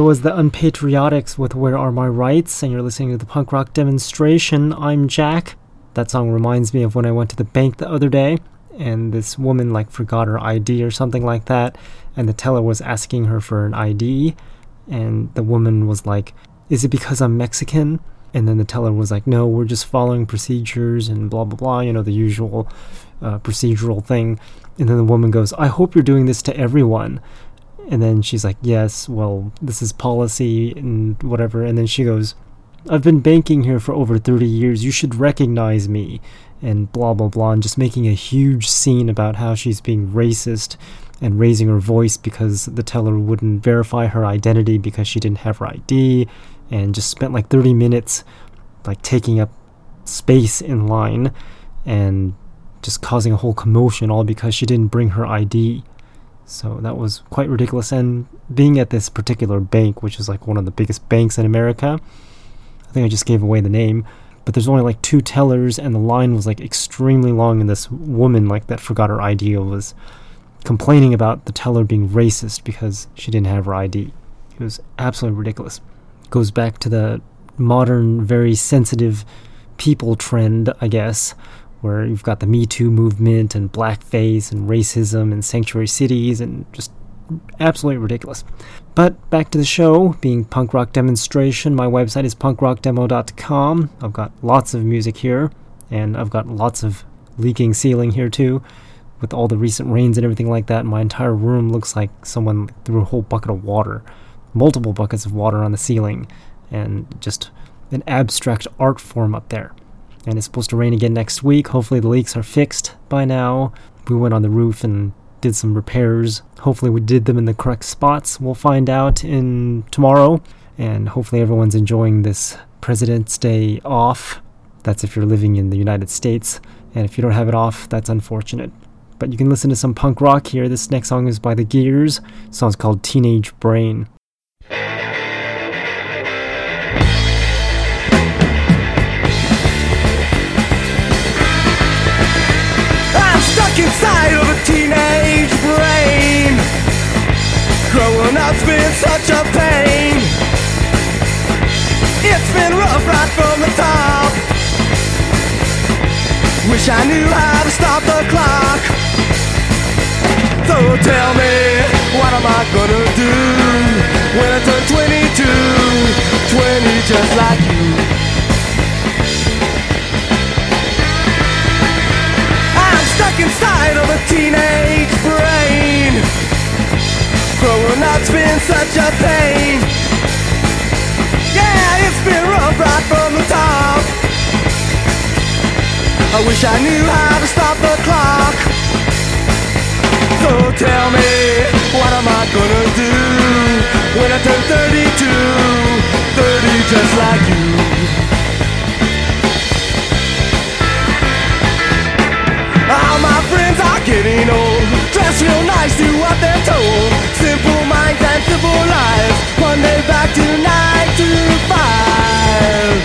There was the Unpatriotics with Where Are My Rights, and you're listening to the punk rock demonstration. I'm Jack. That song reminds me of when I went to the bank the other day, and this woman like forgot her ID or something like that, and the teller was asking her for an ID, and the woman was like, Is it because I'm Mexican? And then the teller was like, No, we're just following procedures and blah blah blah, you know, the usual uh, procedural thing. And then the woman goes, I hope you're doing this to everyone. And then she's like, Yes, well, this is policy and whatever. And then she goes, I've been banking here for over 30 years. You should recognize me. And blah, blah, blah. And just making a huge scene about how she's being racist and raising her voice because the teller wouldn't verify her identity because she didn't have her ID. And just spent like 30 minutes like taking up space in line and just causing a whole commotion all because she didn't bring her ID. So that was quite ridiculous. And being at this particular bank, which is like one of the biggest banks in America, I think I just gave away the name, but there's only like two tellers, and the line was like extremely long. And this woman, like that forgot her ID, was complaining about the teller being racist because she didn't have her ID. It was absolutely ridiculous. Goes back to the modern, very sensitive people trend, I guess, where you've got the Me Too movement and blackface and racism and sanctuary cities and just absolutely ridiculous. But back to the show, being punk rock demonstration, my website is punkrockdemo.com. I've got lots of music here, and I've got lots of leaking ceiling here too. With all the recent rains and everything like that, my entire room looks like someone threw a whole bucket of water, multiple buckets of water on the ceiling, and just an abstract art form up there and it's supposed to rain again next week. Hopefully, the leaks are fixed by now. We went on the roof and did some repairs. Hopefully, we did them in the correct spots. We'll find out in tomorrow, and hopefully, everyone's enjoying this President's Day off. That's if you're living in the United States, and if you don't have it off, that's unfortunate. But you can listen to some punk rock here. This next song is by The Gears. The song's called Teenage Brain. Inside of a teenage brain. Growing up's been such a pain. It's been rough right from the top. Wish I knew how to stop the clock. So tell me, what am I gonna do when I turn 22? 20 just like you. Inside of a teenage brain. Growing up's been such a pain. Yeah, it's been rough right from the top. I wish I knew how to stop the clock. So tell me, what am I gonna do when I turn 32? 30 just like you. All my friends are getting old. Dress real nice, do what they're told. Simple minds and simple lives. Monday back to nine to five.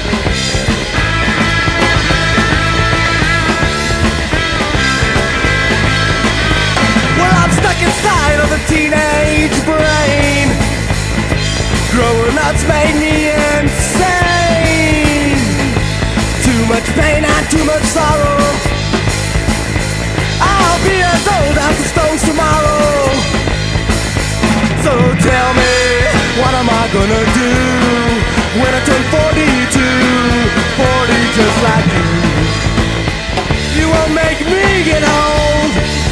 Well, I'm stuck inside of a teenage brain. Growing up's made me insane. Too much pain and too much sorrow. Be as old as stones tomorrow. So tell me, what am I gonna do when I turn 42? 40 just like you. You won't make me get old.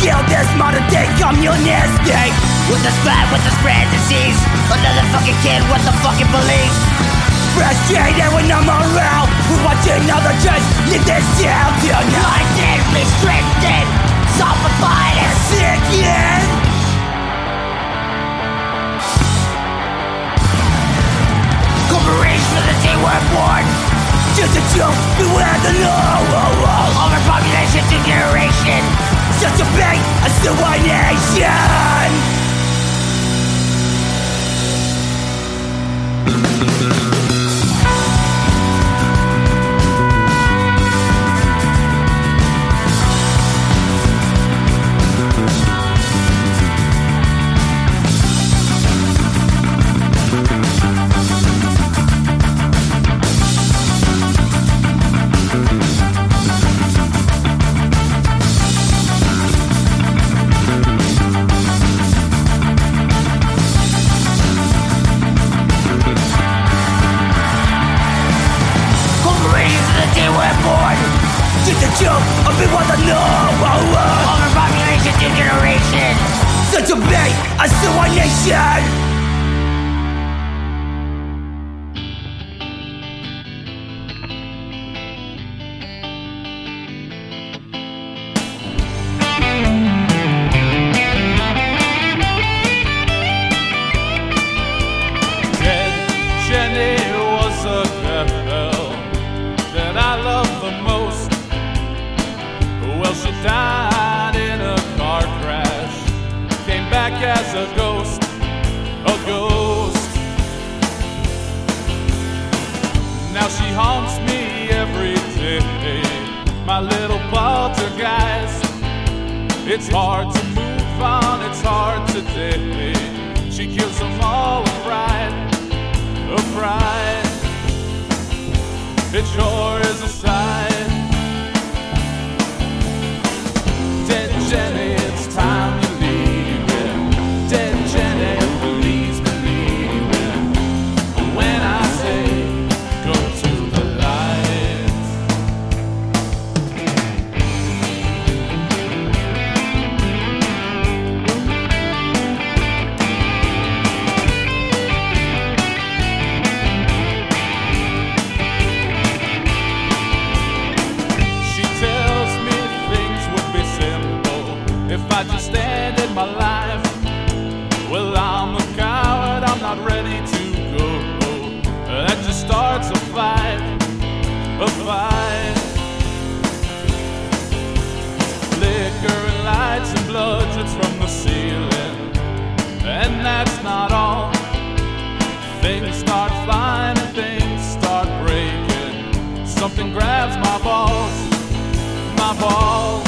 kill this modern day communist gang With a spread, with a spread disease. Another fucking kid with the fucking police? Frustrated with no morale. We're watching other kids live this down Blinded, restricted, zombified and sickened Corporations of the day were born. Just a joke, beware the law. Overpopulation, degeneration just to be a civilization and grabs my balls, my balls.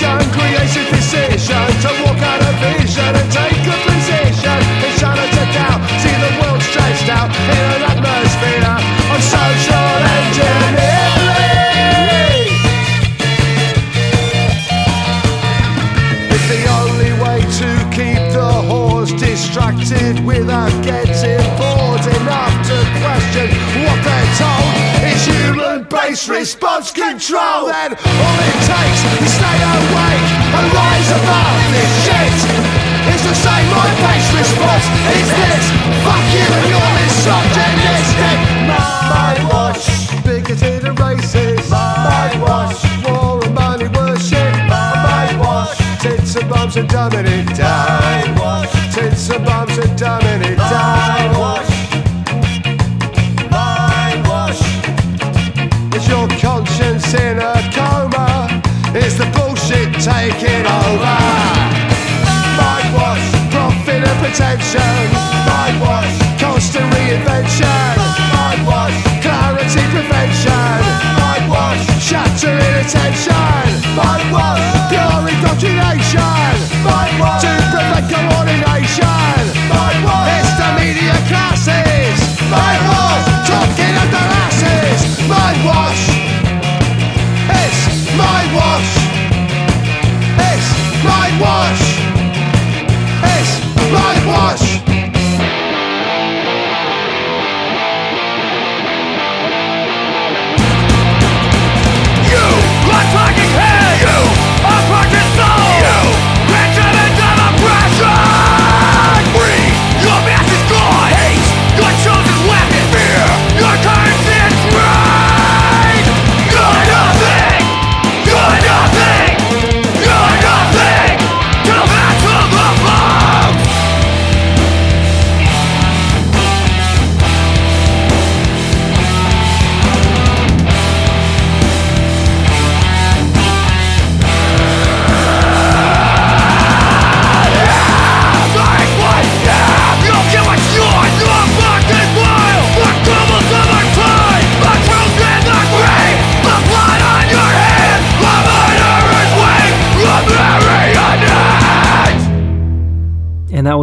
creation, creation, decision. To walk out of vision and take a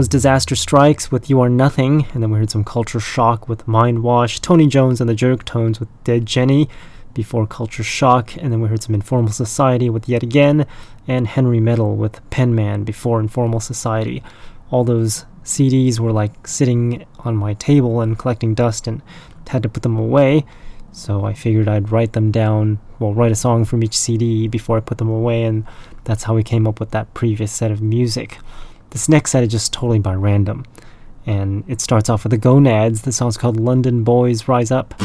was Disaster Strikes with You Are Nothing, and then we heard some Culture Shock with Mind Wash, Tony Jones and the Jerk Tones with Dead Jenny, before Culture Shock, and then we heard some Informal Society with Yet Again, and Henry Metal with Penman before Informal Society. All those CDs were like sitting on my table and collecting dust and had to put them away, so I figured I'd write them down, well, write a song from each CD before I put them away, and that's how we came up with that previous set of music. This next set is just totally by random. And it starts off with the gonads. The song's called London Boys Rise Up.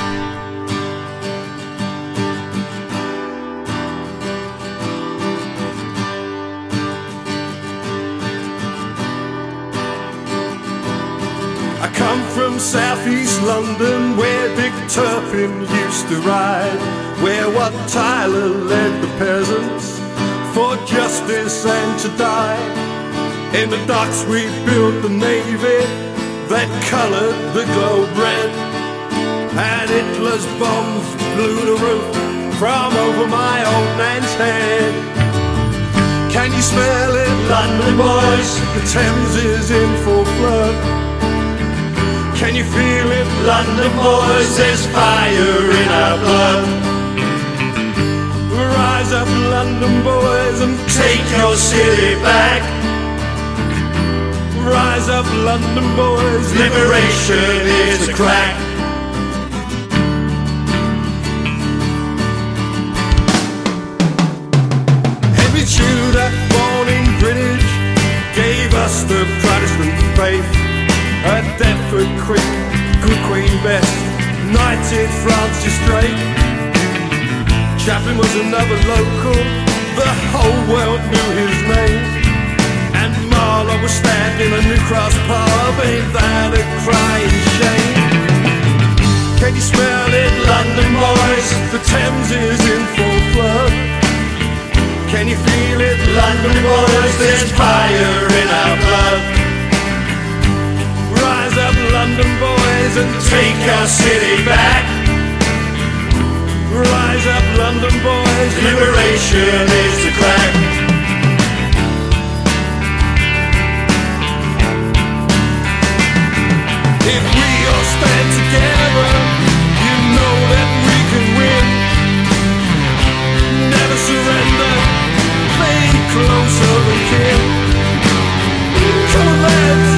I come from southeast London where Dick Turpin used to ride, where Wat Tyler led the peasants for justice and to die. In the docks we built the navy that colored the globe red. And Hitler's bombs blew the roof from over my old man's head. Can you smell it, London boys? The Thames is in full flood. Can you feel it, London boys? There's fire in our blood. Rise up, London boys, and take your city back. Rise up, London boys, liberation is a crack. Henry Tudor, born in Greenwich, gave us the Protestant faith. At Deptford Creek, good Queen Bess, knighted Francis Drake. Chaplin was another local, the whole world knew his name. Marlowe was stabbed in a New Cross pub, ain't that a crying shame? Can you smell it, London boys? The Thames is in full flood. Can you feel it, London boys? There's fire in our blood. Rise up, London boys, and take our city back. Rise up, London boys, liberation is the crack. If we all stand together, you know that we can win. Never surrender, play closer kin. Come on, lads,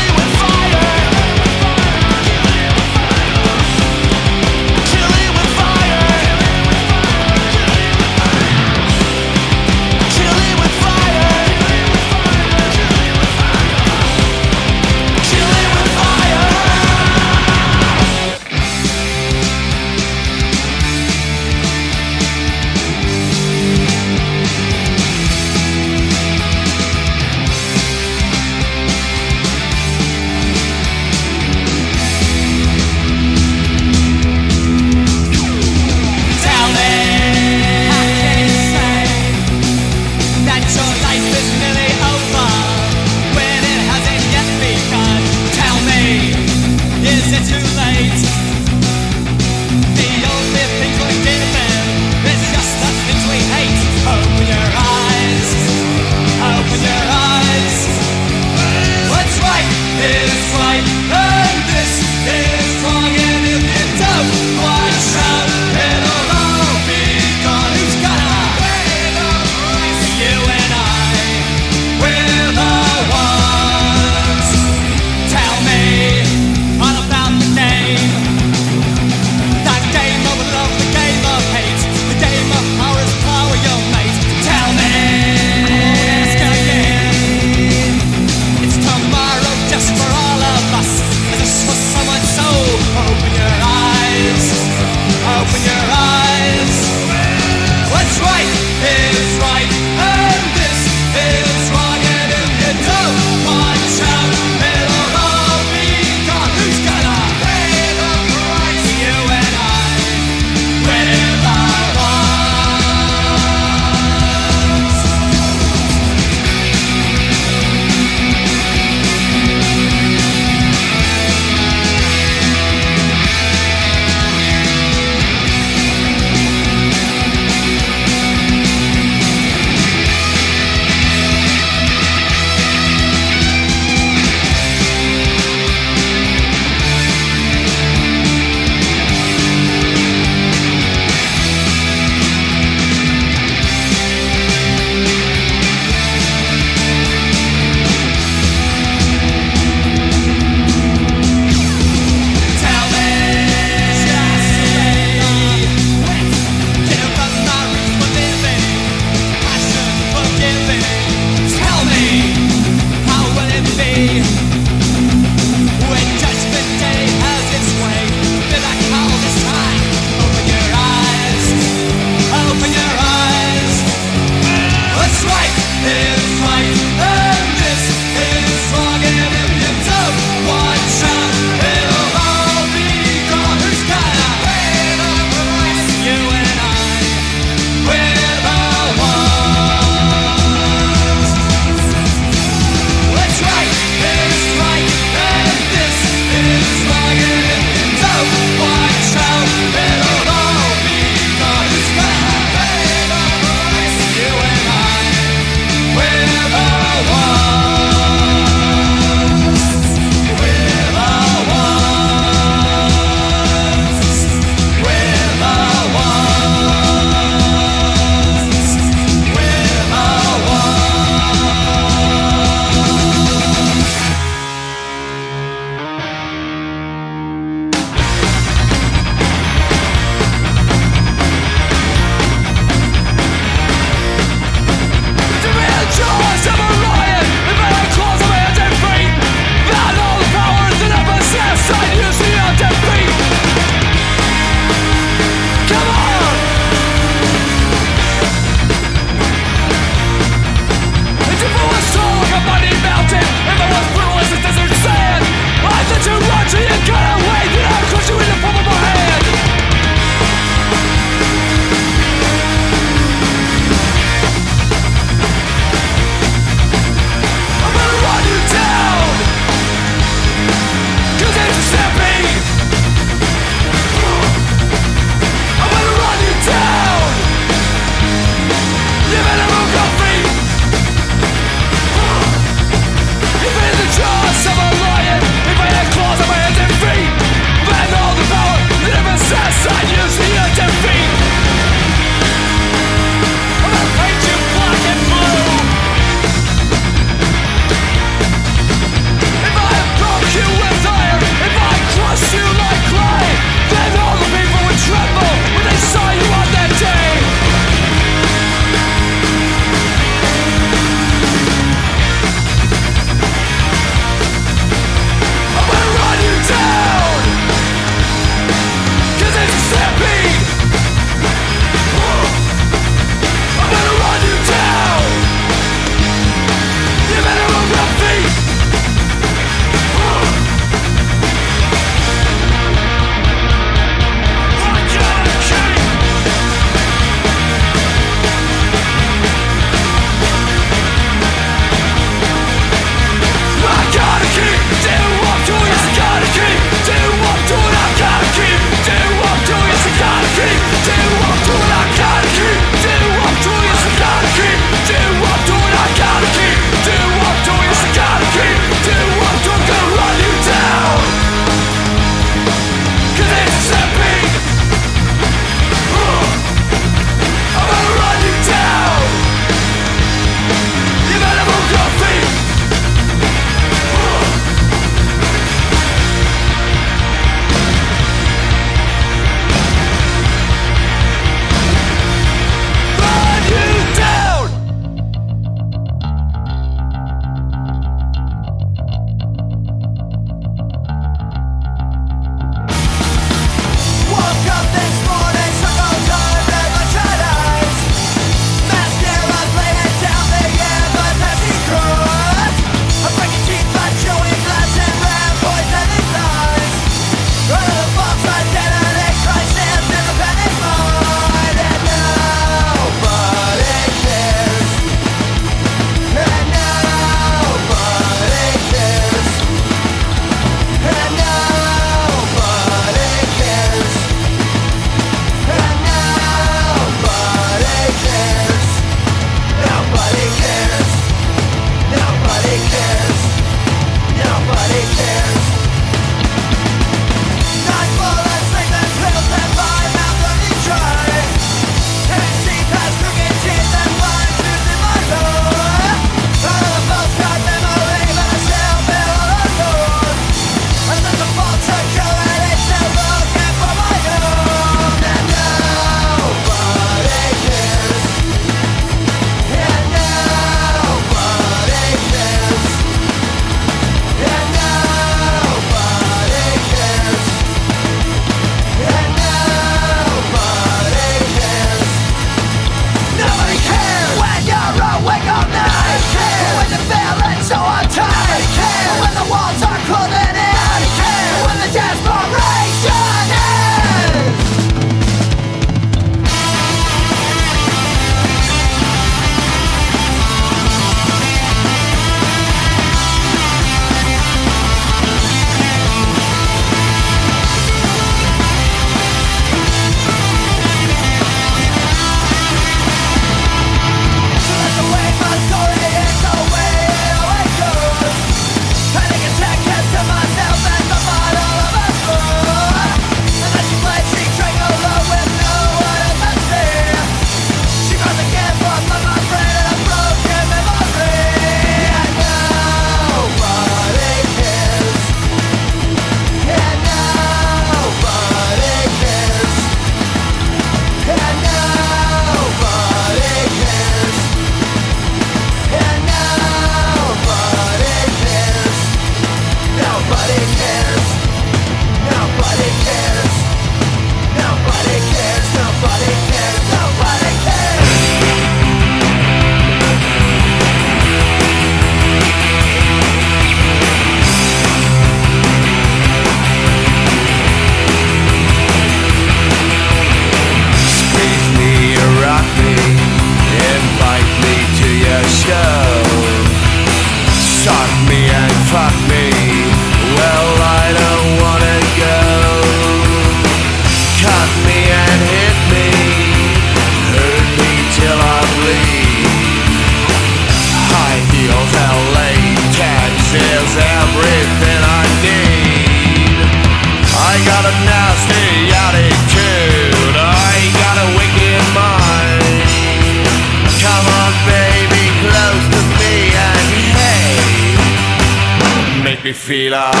feel alright.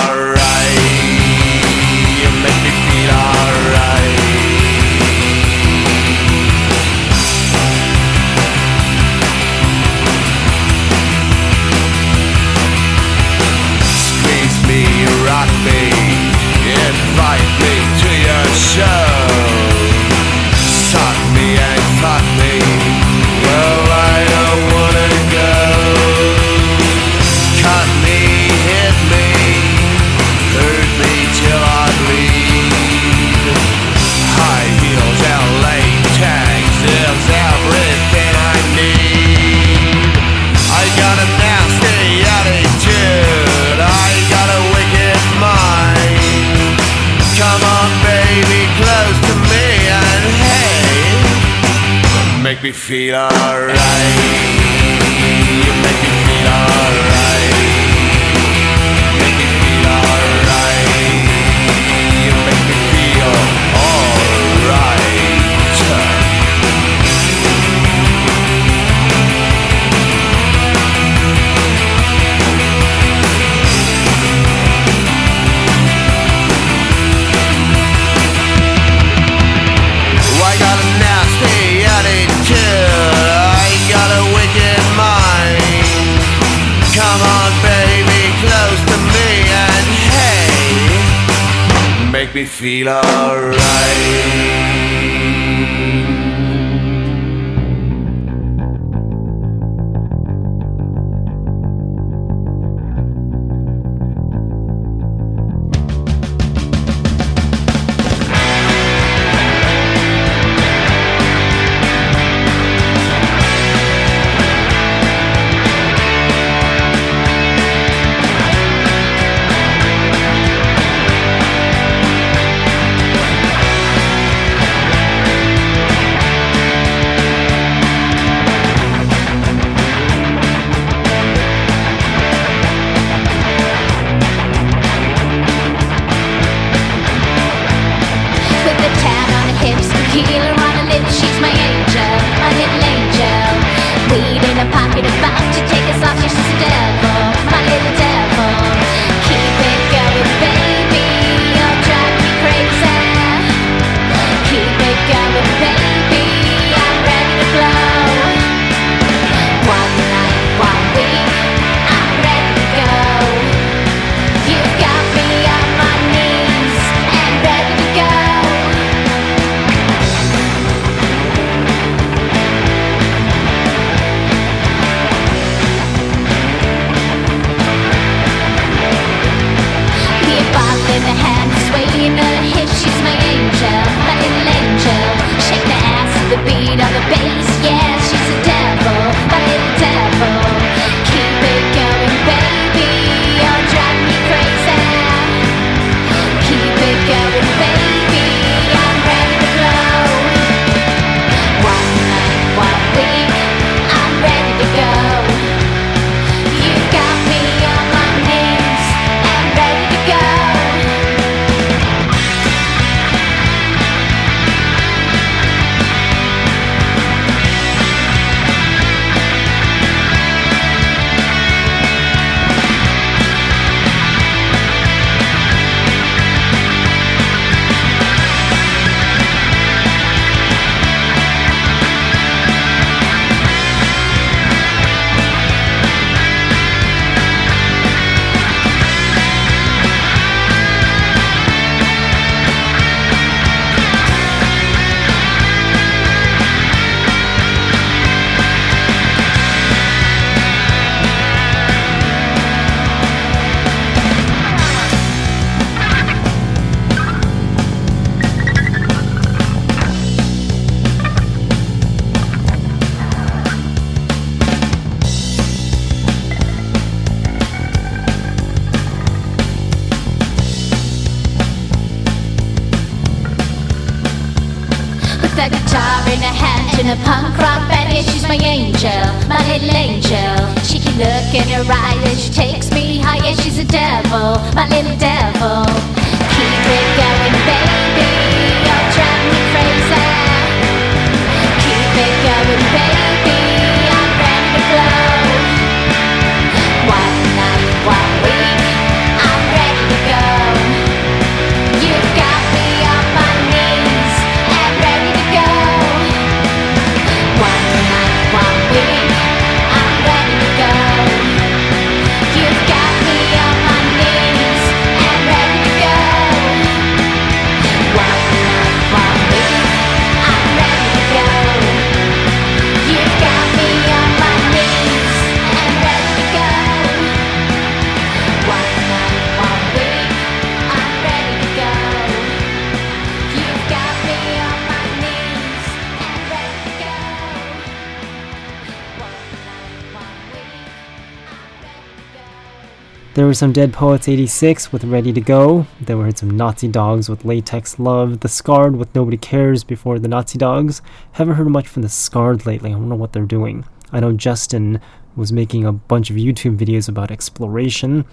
Some Dead Poets 86 with Ready to Go. Then we heard some Nazi Dogs with Latex Love. The Scarred with Nobody Cares before the Nazi Dogs. Haven't heard much from the Scarred lately. I don't know what they're doing. I know Justin was making a bunch of YouTube videos about exploration,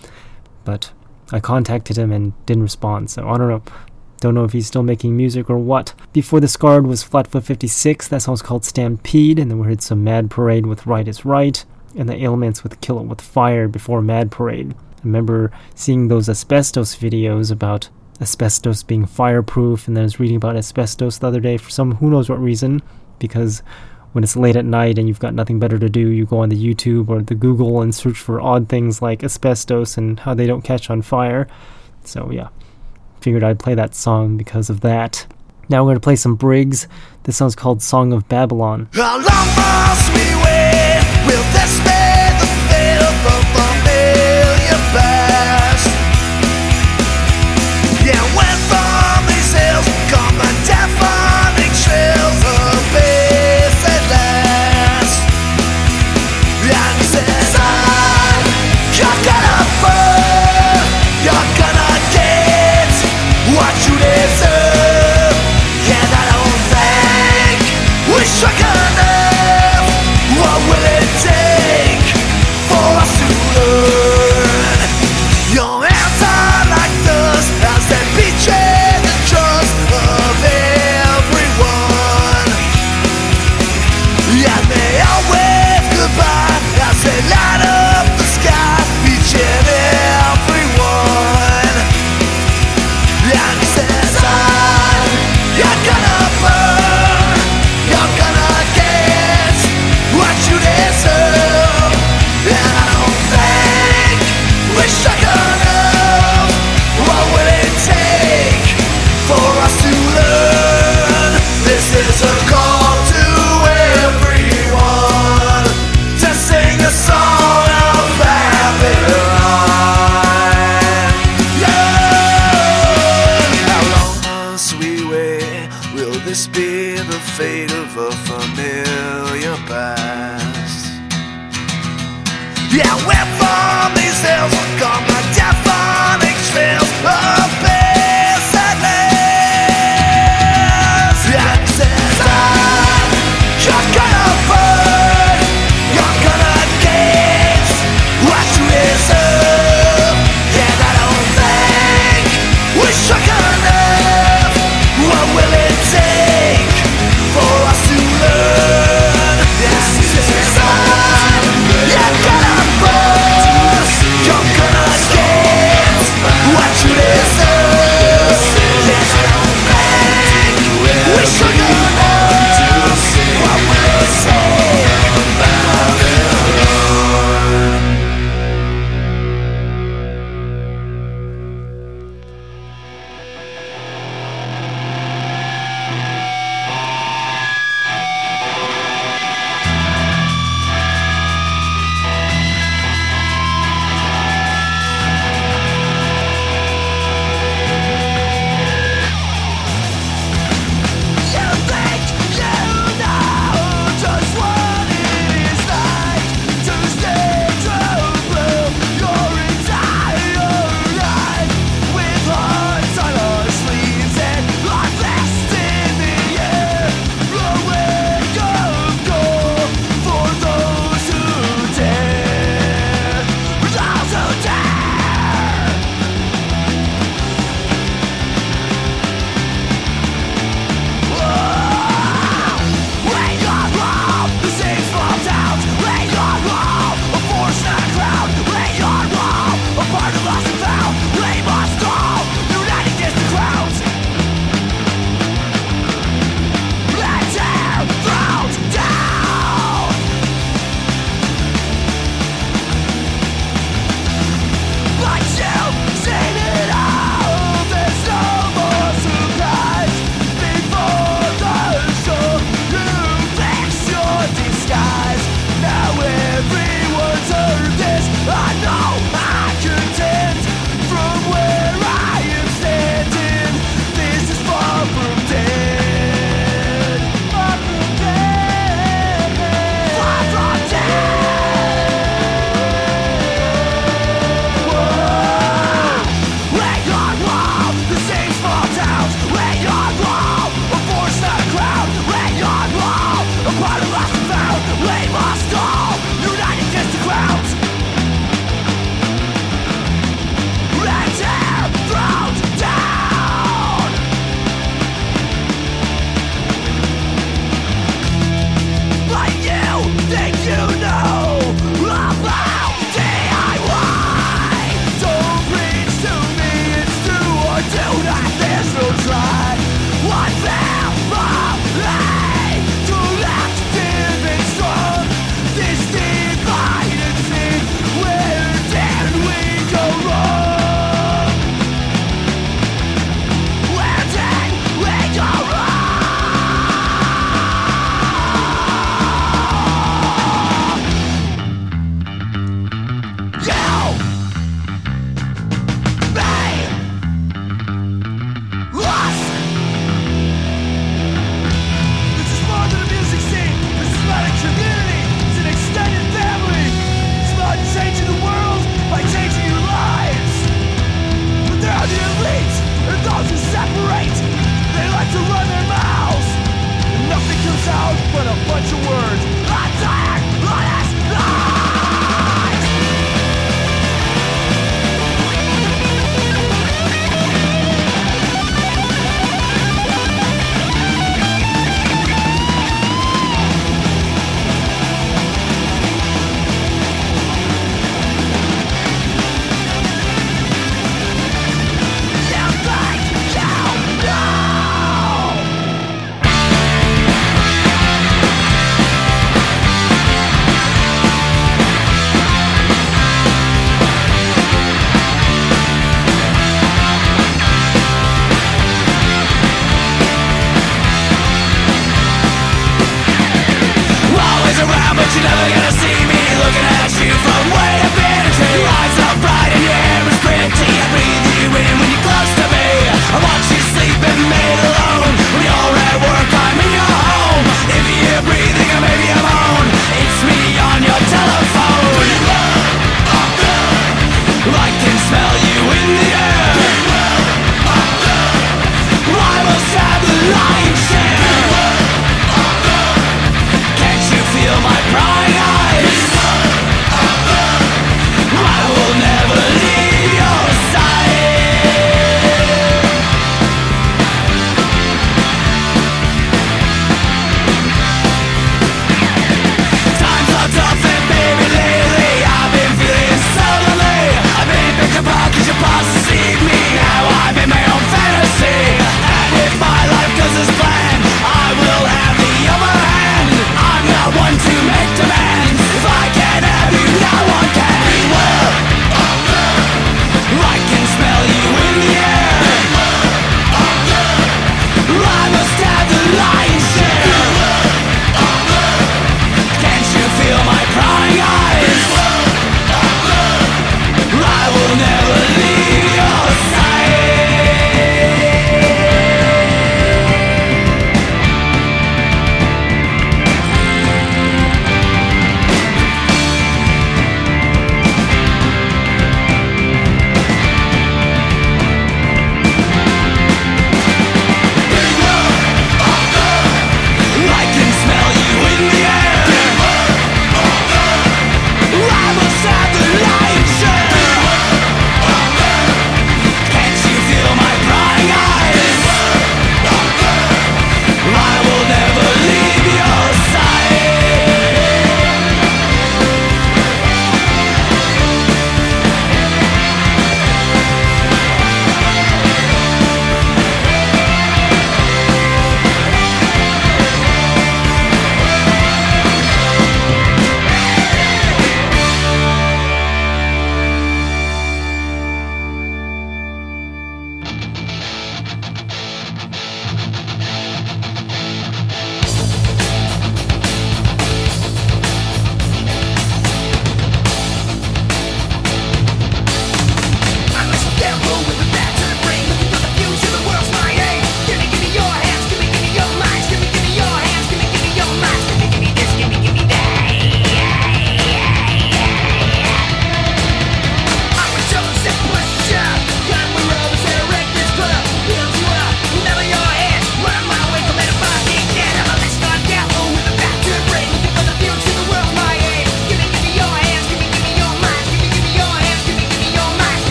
but I contacted him and didn't respond, so I don't know. Don't know if he's still making music or what. Before the Scarred was Flatfoot 56, that song's called Stampede, and then we heard some Mad Parade with Right is Right, and the Ailments with Kill It With Fire before Mad Parade. I remember seeing those asbestos videos about asbestos being fireproof, and then I was reading about asbestos the other day for some who knows what reason, because when it's late at night and you've got nothing better to do, you go on the YouTube or the Google and search for odd things like asbestos and how they don't catch on fire. So yeah, figured I'd play that song because of that. Now we're to play some Briggs. This song's called Song of Babylon.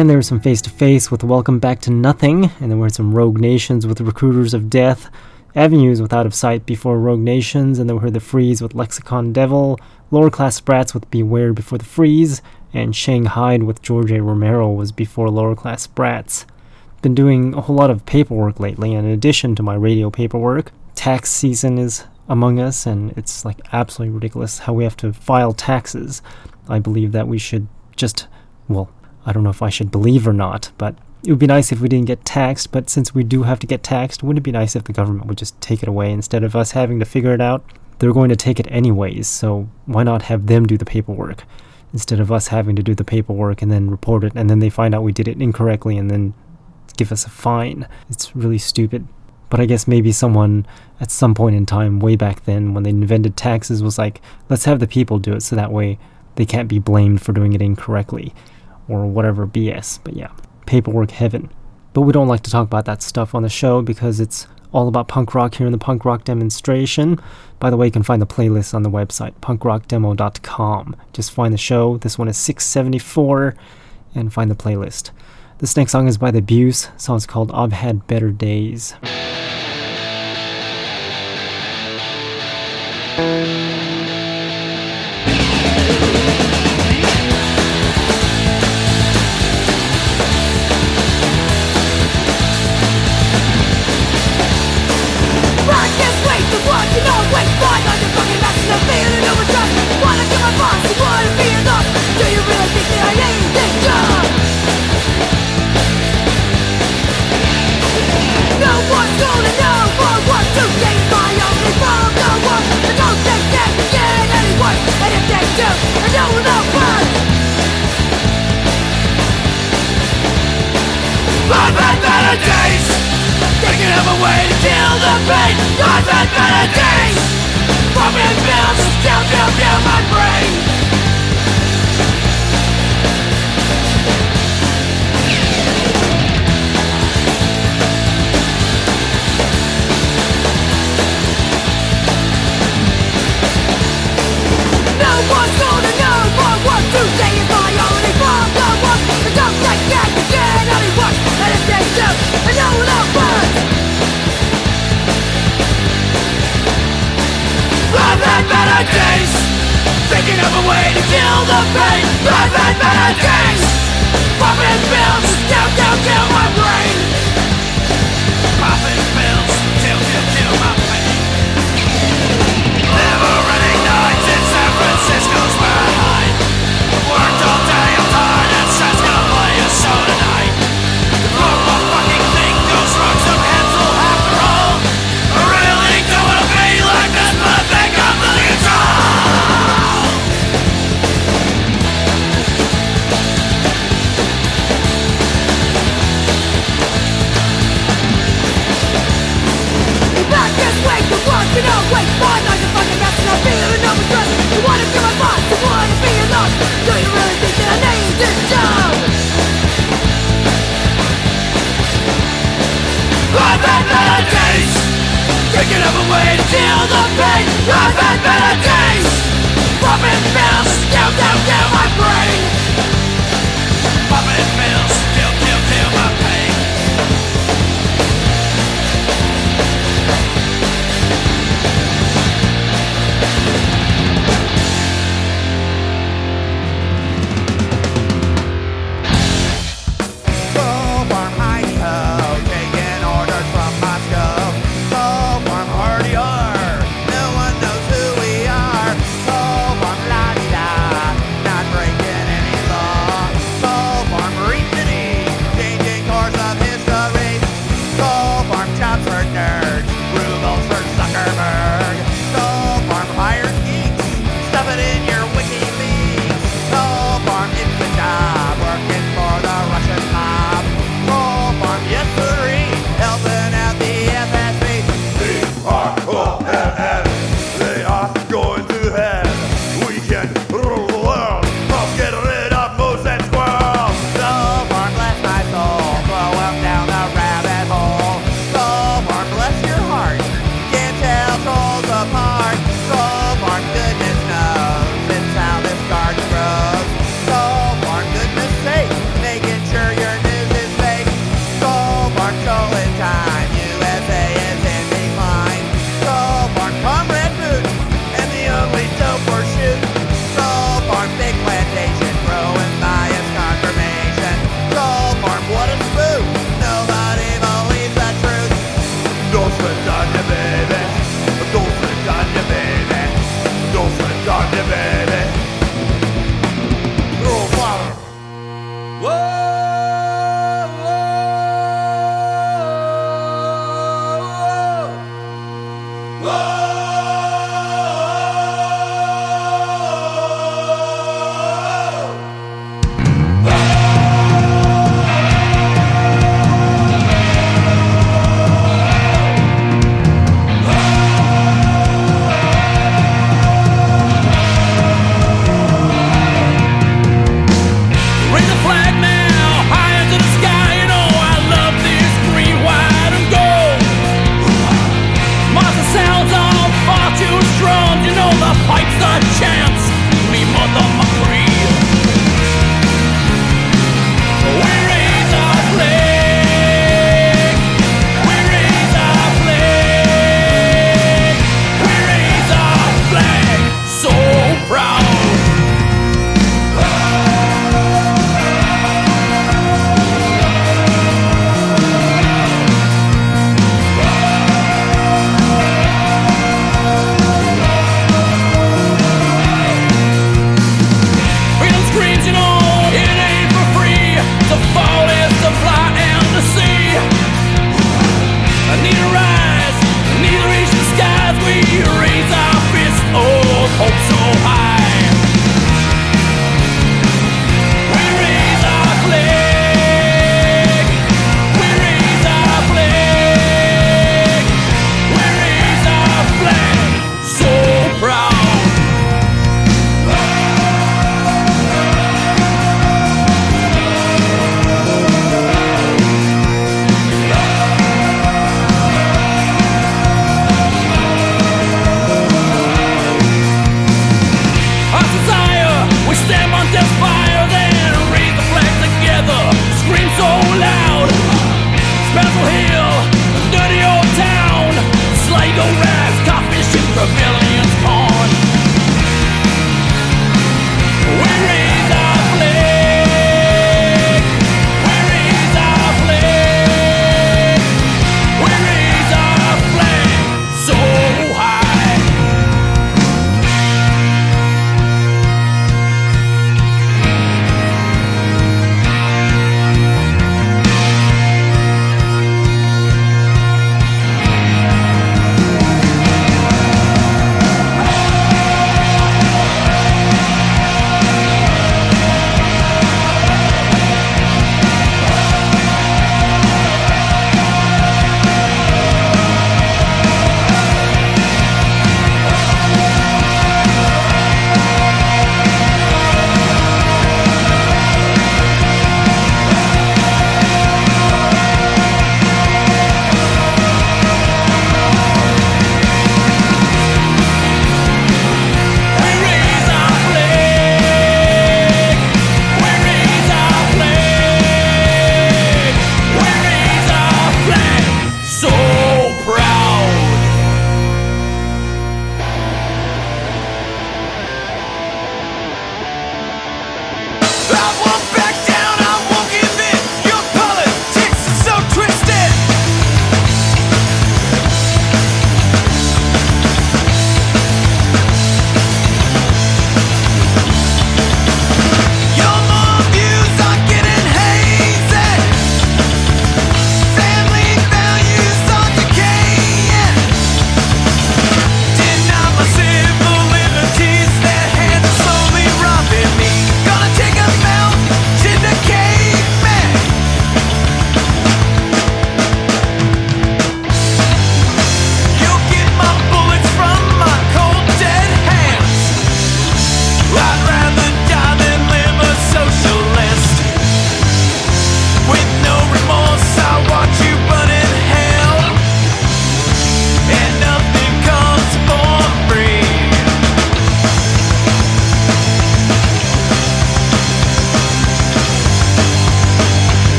And there was some face to face with Welcome Back to Nothing, and then we had some Rogue Nations with Recruiters of Death, Avenues with Out of Sight before Rogue Nations, and then we heard The Freeze with Lexicon Devil, Lower Class Brats with Beware before The Freeze, and Shanghai with George A. Romero was before Lower Class Brats. Been doing a whole lot of paperwork lately, in addition to my radio paperwork, tax season is among us, and it's like absolutely ridiculous how we have to file taxes. I believe that we should just, well, I don't know if I should believe or not, but it would be nice if we didn't get taxed, but since we do have to get taxed, wouldn't it be nice if the government would just take it away instead of us having to figure it out? They're going to take it anyways, so why not have them do the paperwork instead of us having to do the paperwork and then report it and then they find out we did it incorrectly and then give us a fine? It's really stupid. But I guess maybe someone at some point in time, way back then, when they invented taxes, was like, let's have the people do it so that way they can't be blamed for doing it incorrectly or whatever BS. But yeah paperwork heaven. But we don't like to talk about that stuff on the show because it's all about punk rock here in the punk rock demonstration. By the way, you can find the playlist on the website, punkrockdemo.com. Just find the show. This one is 674 and find the playlist. This next song is by The Abuse. Song's called I've Had Better Days.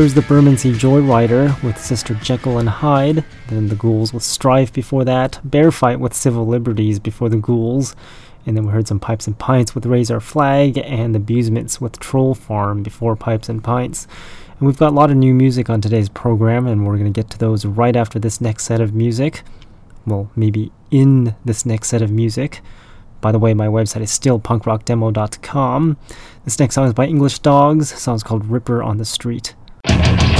There's the Bermondsey Joyrider with Sister Jekyll and Hyde, then the Ghouls with Strife before that, Bear Fight with Civil Liberties before the Ghouls, and then we heard some Pipes and Pints with Raise Our Flag, and the Busements with Troll Farm before Pipes and Pints. And we've got a lot of new music on today's program, and we're going to get to those right after this next set of music. Well, maybe in this next set of music. By the way, my website is still punkrockdemo.com. This next song is by English Dogs. The song's called Ripper on the Street. Thank you.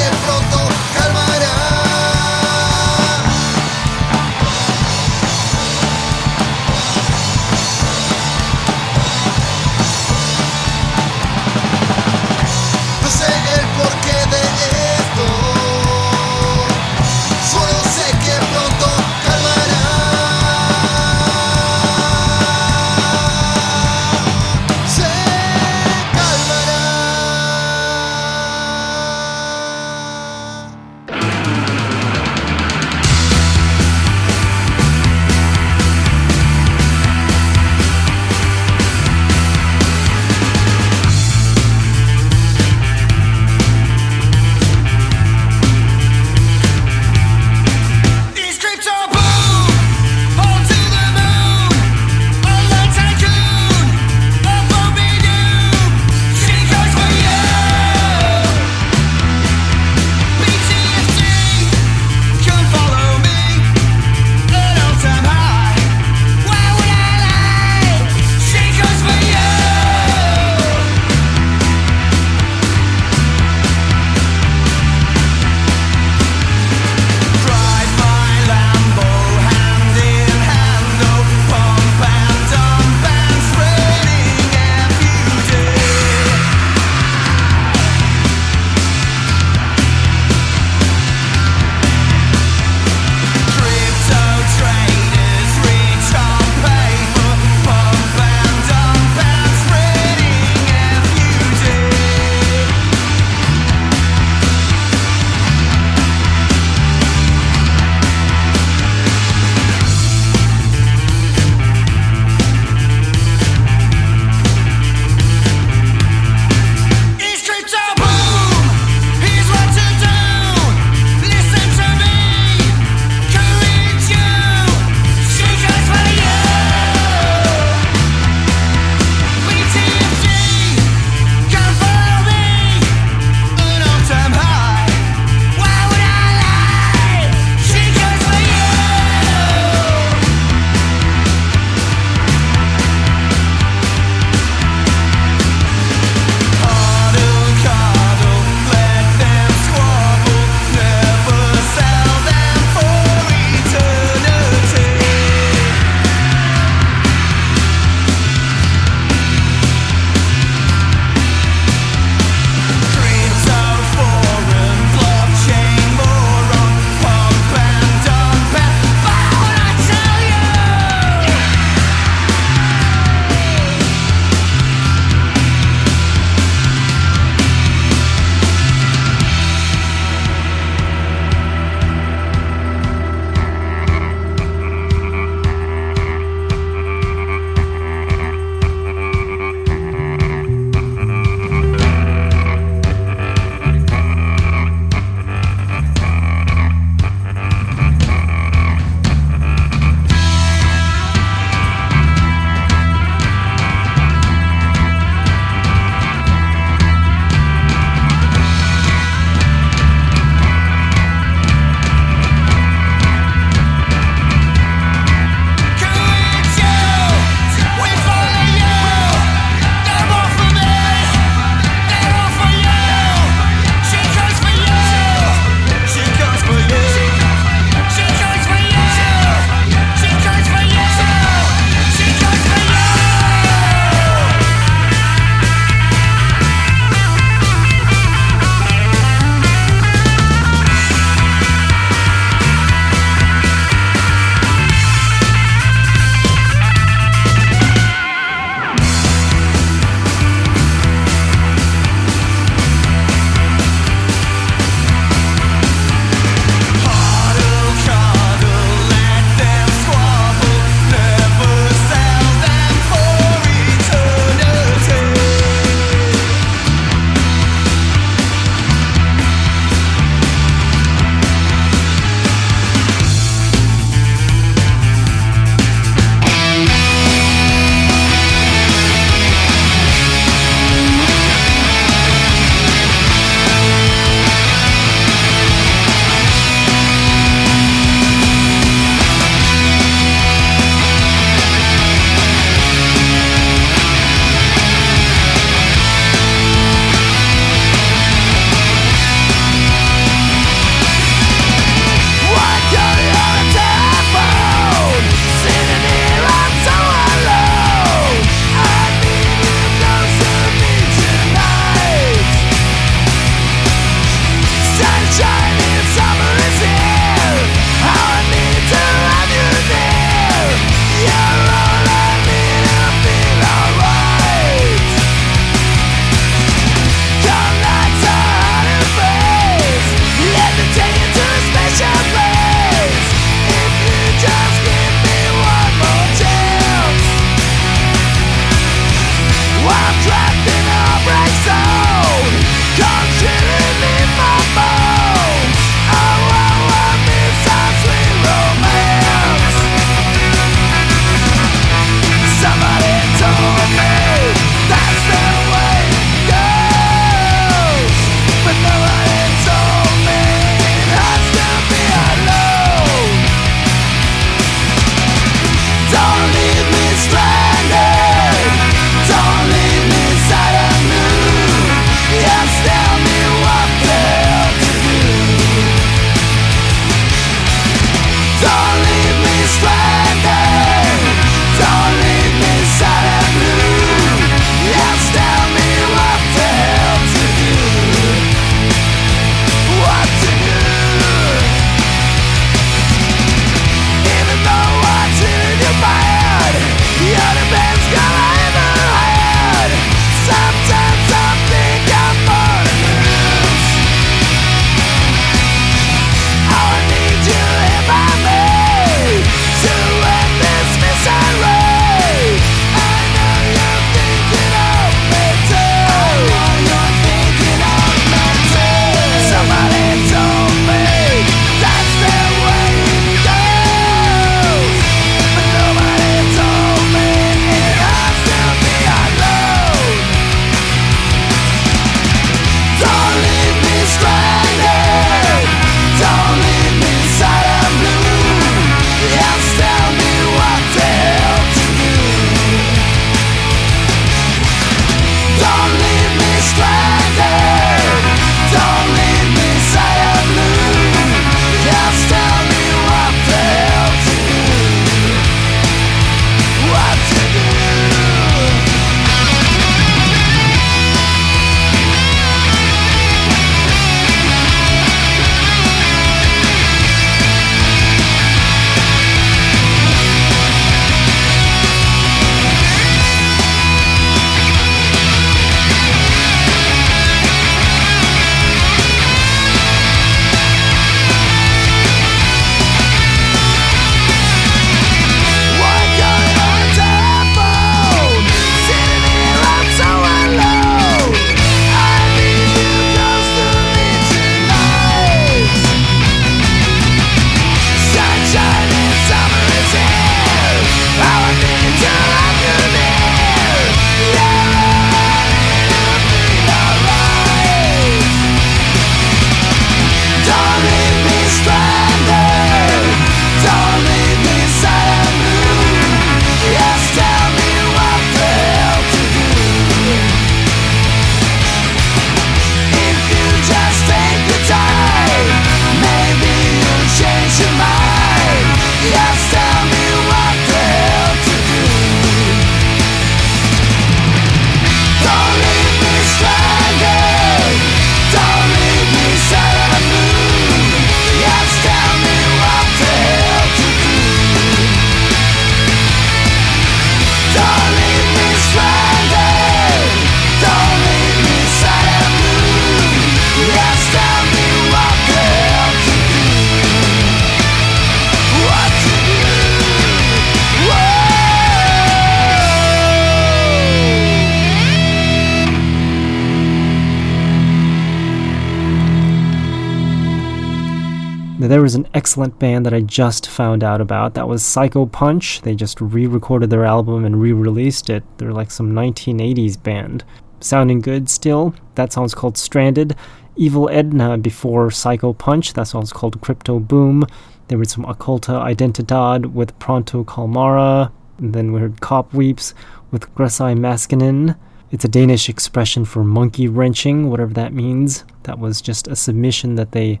Now, there was an excellent band that I just found out about. That was Psycho Punch. They just re recorded their album and re released it. They're like some 1980s band. Sounding good still. That song's called Stranded. Evil Edna before Psycho Punch. That song's called Crypto Boom. There was some Occulta Identidad with Pronto Calmara. And then we heard Cop Weeps with Gressai Maskinen. It's a Danish expression for monkey wrenching, whatever that means. That was just a submission that they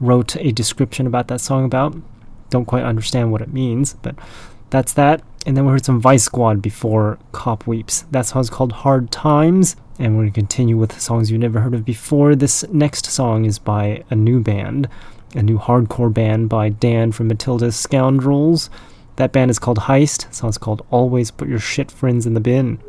wrote a description about that song about. Don't quite understand what it means, but that's that. And then we heard some Vice Squad before Cop Weeps. That song's called Hard Times. And we're going to continue with songs you've never heard of before. This next song is by a new band, a new hardcore band by Dan from Matilda's Scoundrels. That band is called Heist. The song's called Always Put Your Shit Friends in the Bin.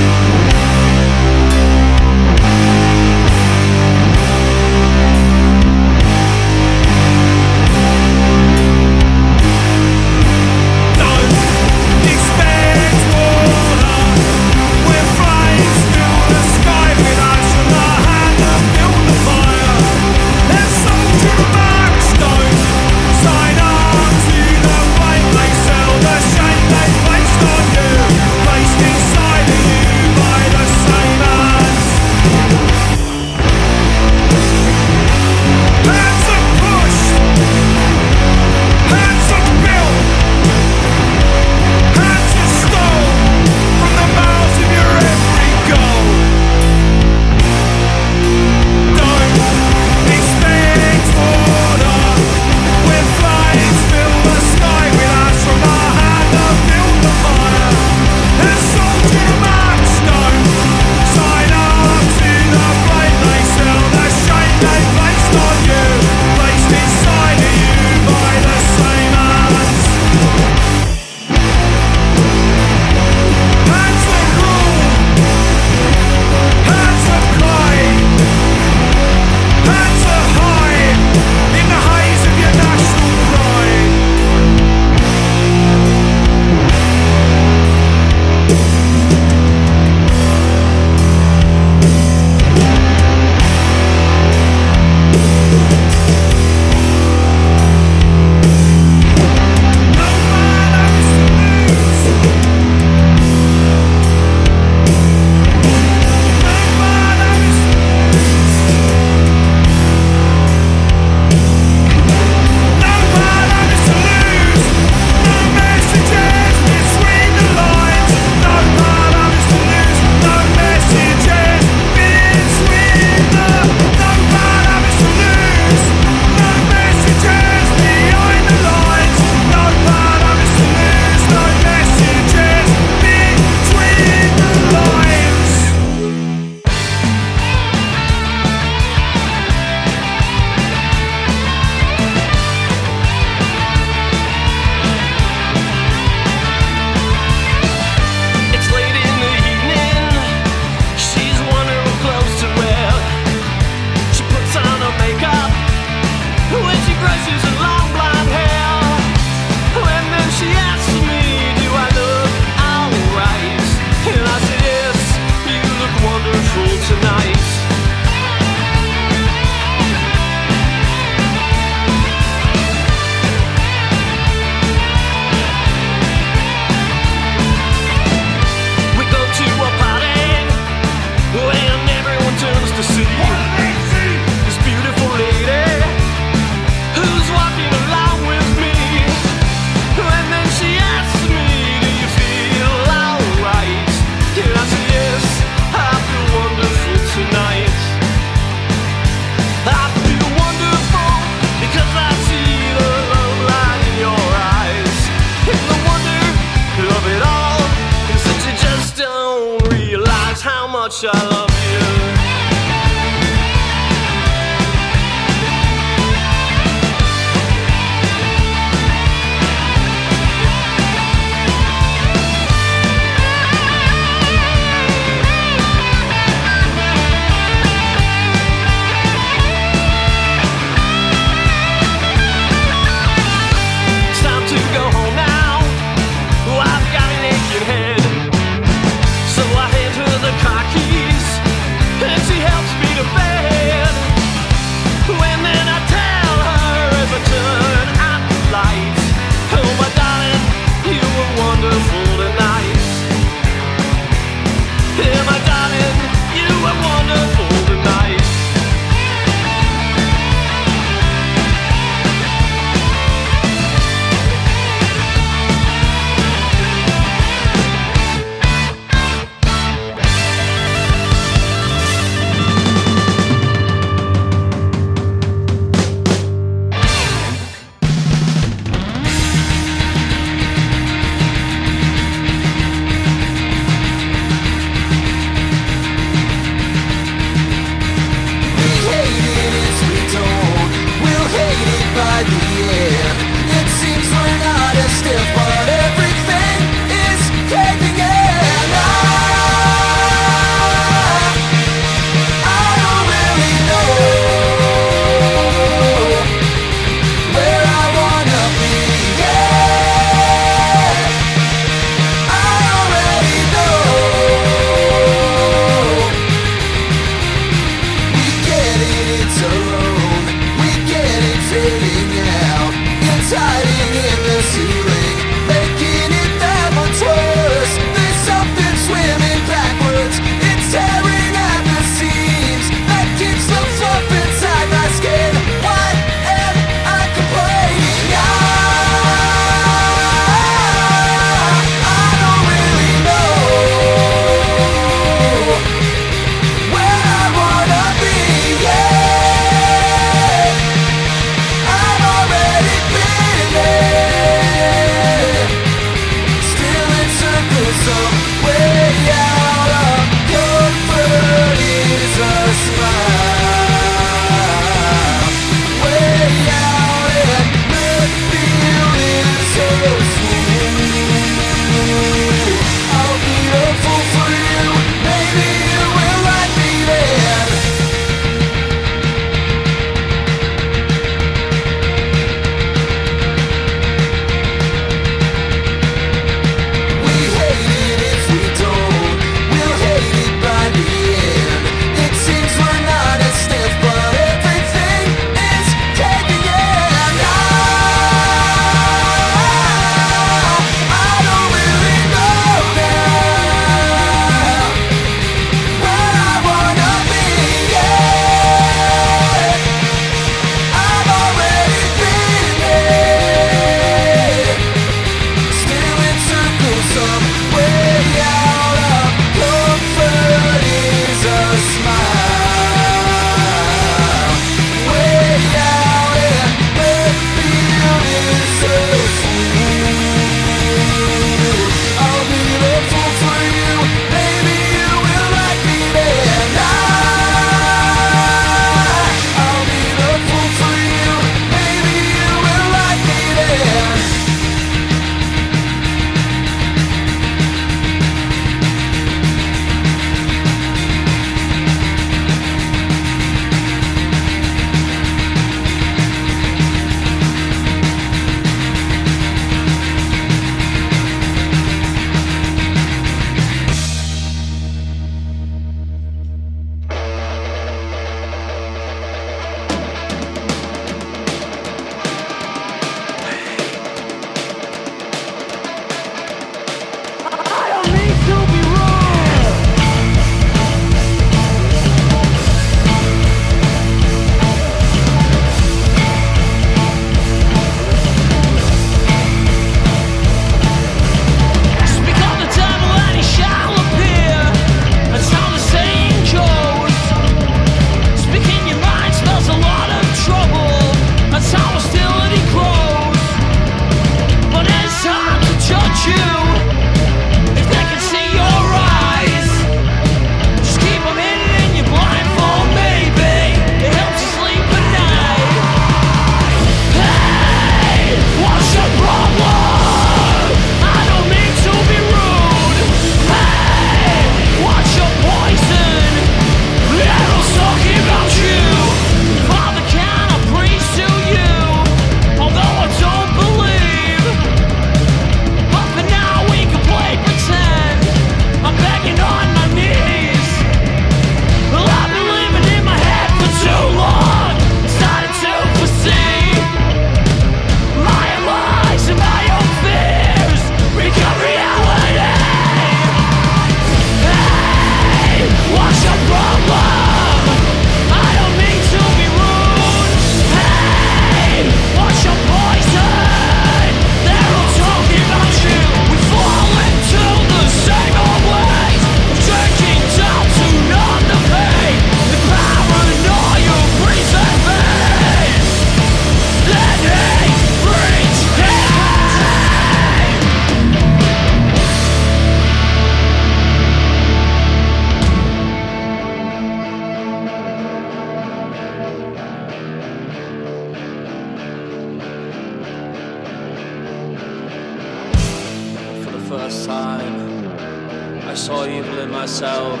Myself,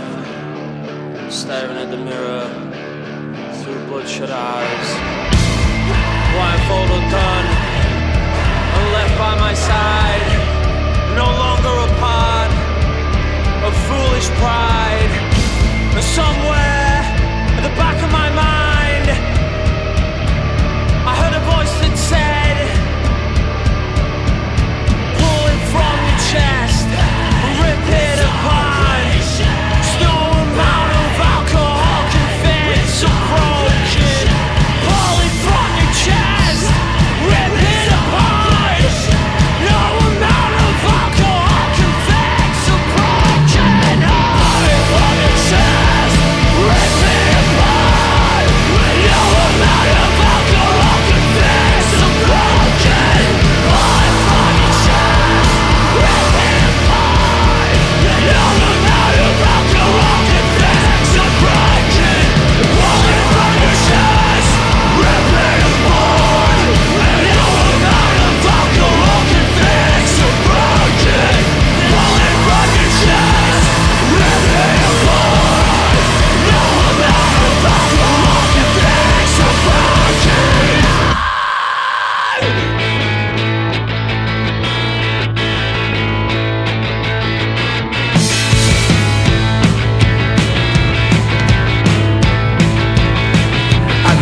staring at the mirror through bloodshot eyes. Blindfold undone, and left by my side, no longer a part of foolish pride. And somewhere at the back of my mind, I heard a voice that said,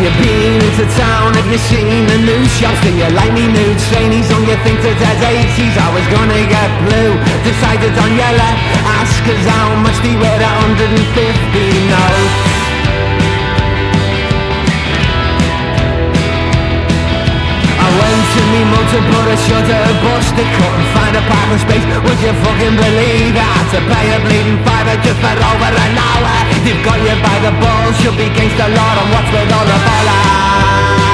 you been into town? Have you seen the new shops? Do you like me nude trainies on you think that there's 80s? I was gonna get blue, decided on yellow Ask us how much they weigh at 150 notes To me motor but I shutter bust They couldn't find a parking space Would you fucking believe? I to pay a bleeding fiver just for over an hour They've got you by the balls Should be against the law and what's with all the bollards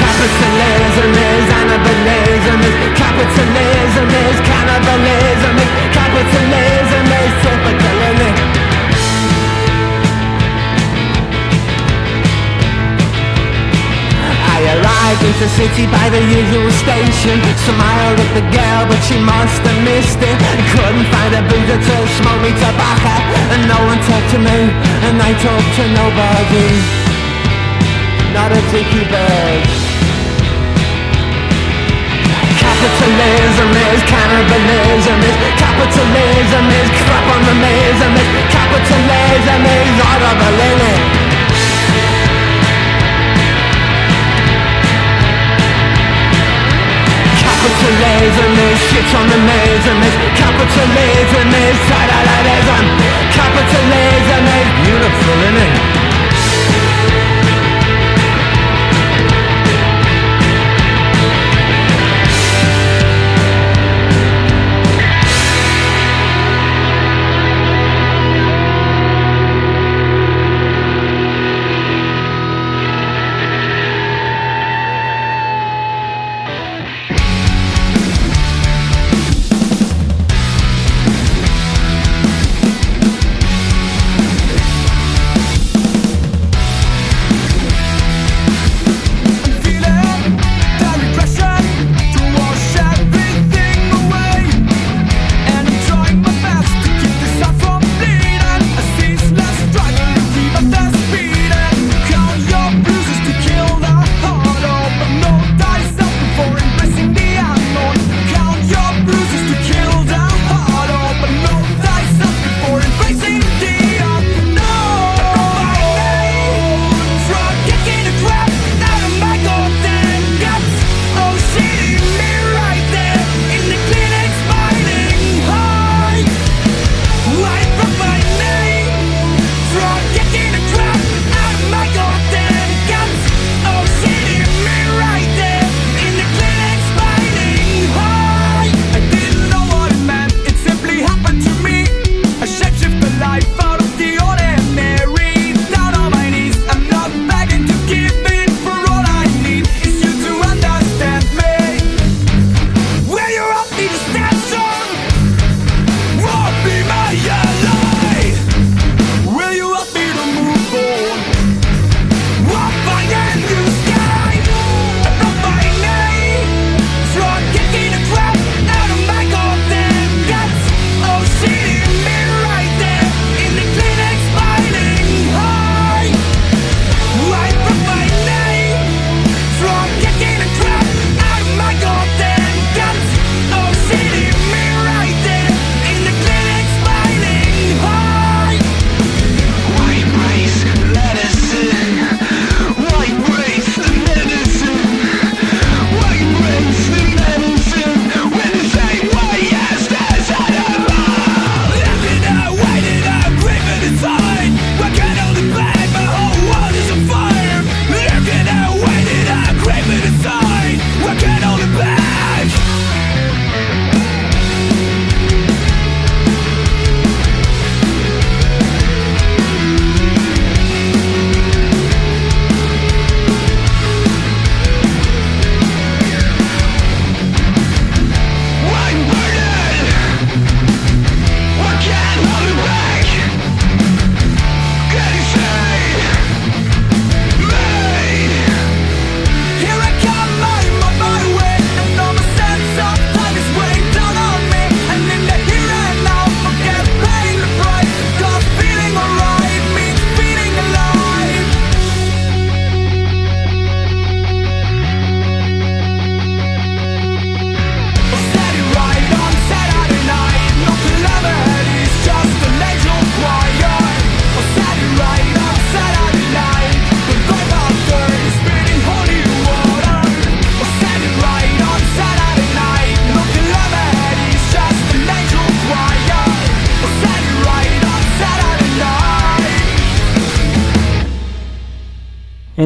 Capitalism is annibalism is Capitalism is cannibalism is Capitalism is typical isn't it? Arrived into the city by the usual station. Smiled at the girl but she must have missed it. Couldn't find a boozer to smoke me tobacco And no one talked to me and I talked to nobody. Not a dicky bird. Capitalism is cannibalism is Capitalism is crap on the is Capitalism is audible in it Capitalism is shit on the mism is Capitalism is federalism Capitalism is beautiful, innit?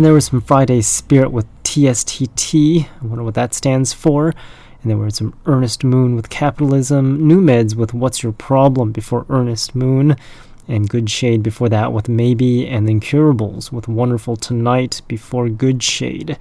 And there was some Friday Spirit with TSTT. I wonder what that stands for. And there was some Ernest Moon with Capitalism, New Meds with What's Your Problem before Ernest Moon, and Good Shade before that with Maybe, and then Curables with Wonderful Tonight before Good Shade.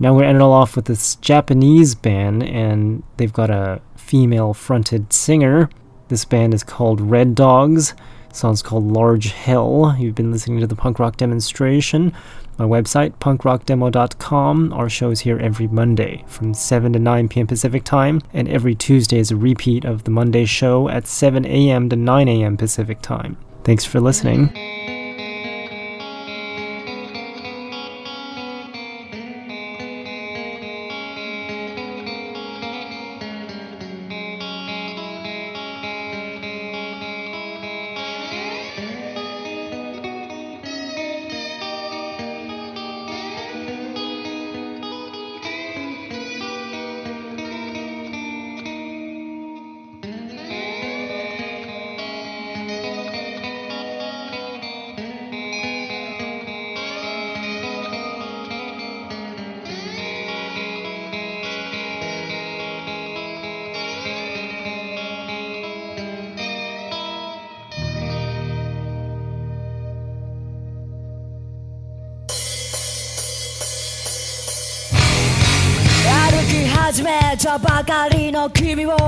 Now we're ending it all off with this Japanese band, and they've got a female fronted singer. This band is called Red Dogs. Song's called Large Hell. You've been listening to the punk rock demonstration. My website, punkrockdemo.com. Our show's here every Monday from 7 to 9 p.m. Pacific Time, and every Tuesday is a repeat of the Monday show at 7 a.m. to 9 a.m. Pacific Time. Thanks for listening. no, give me more.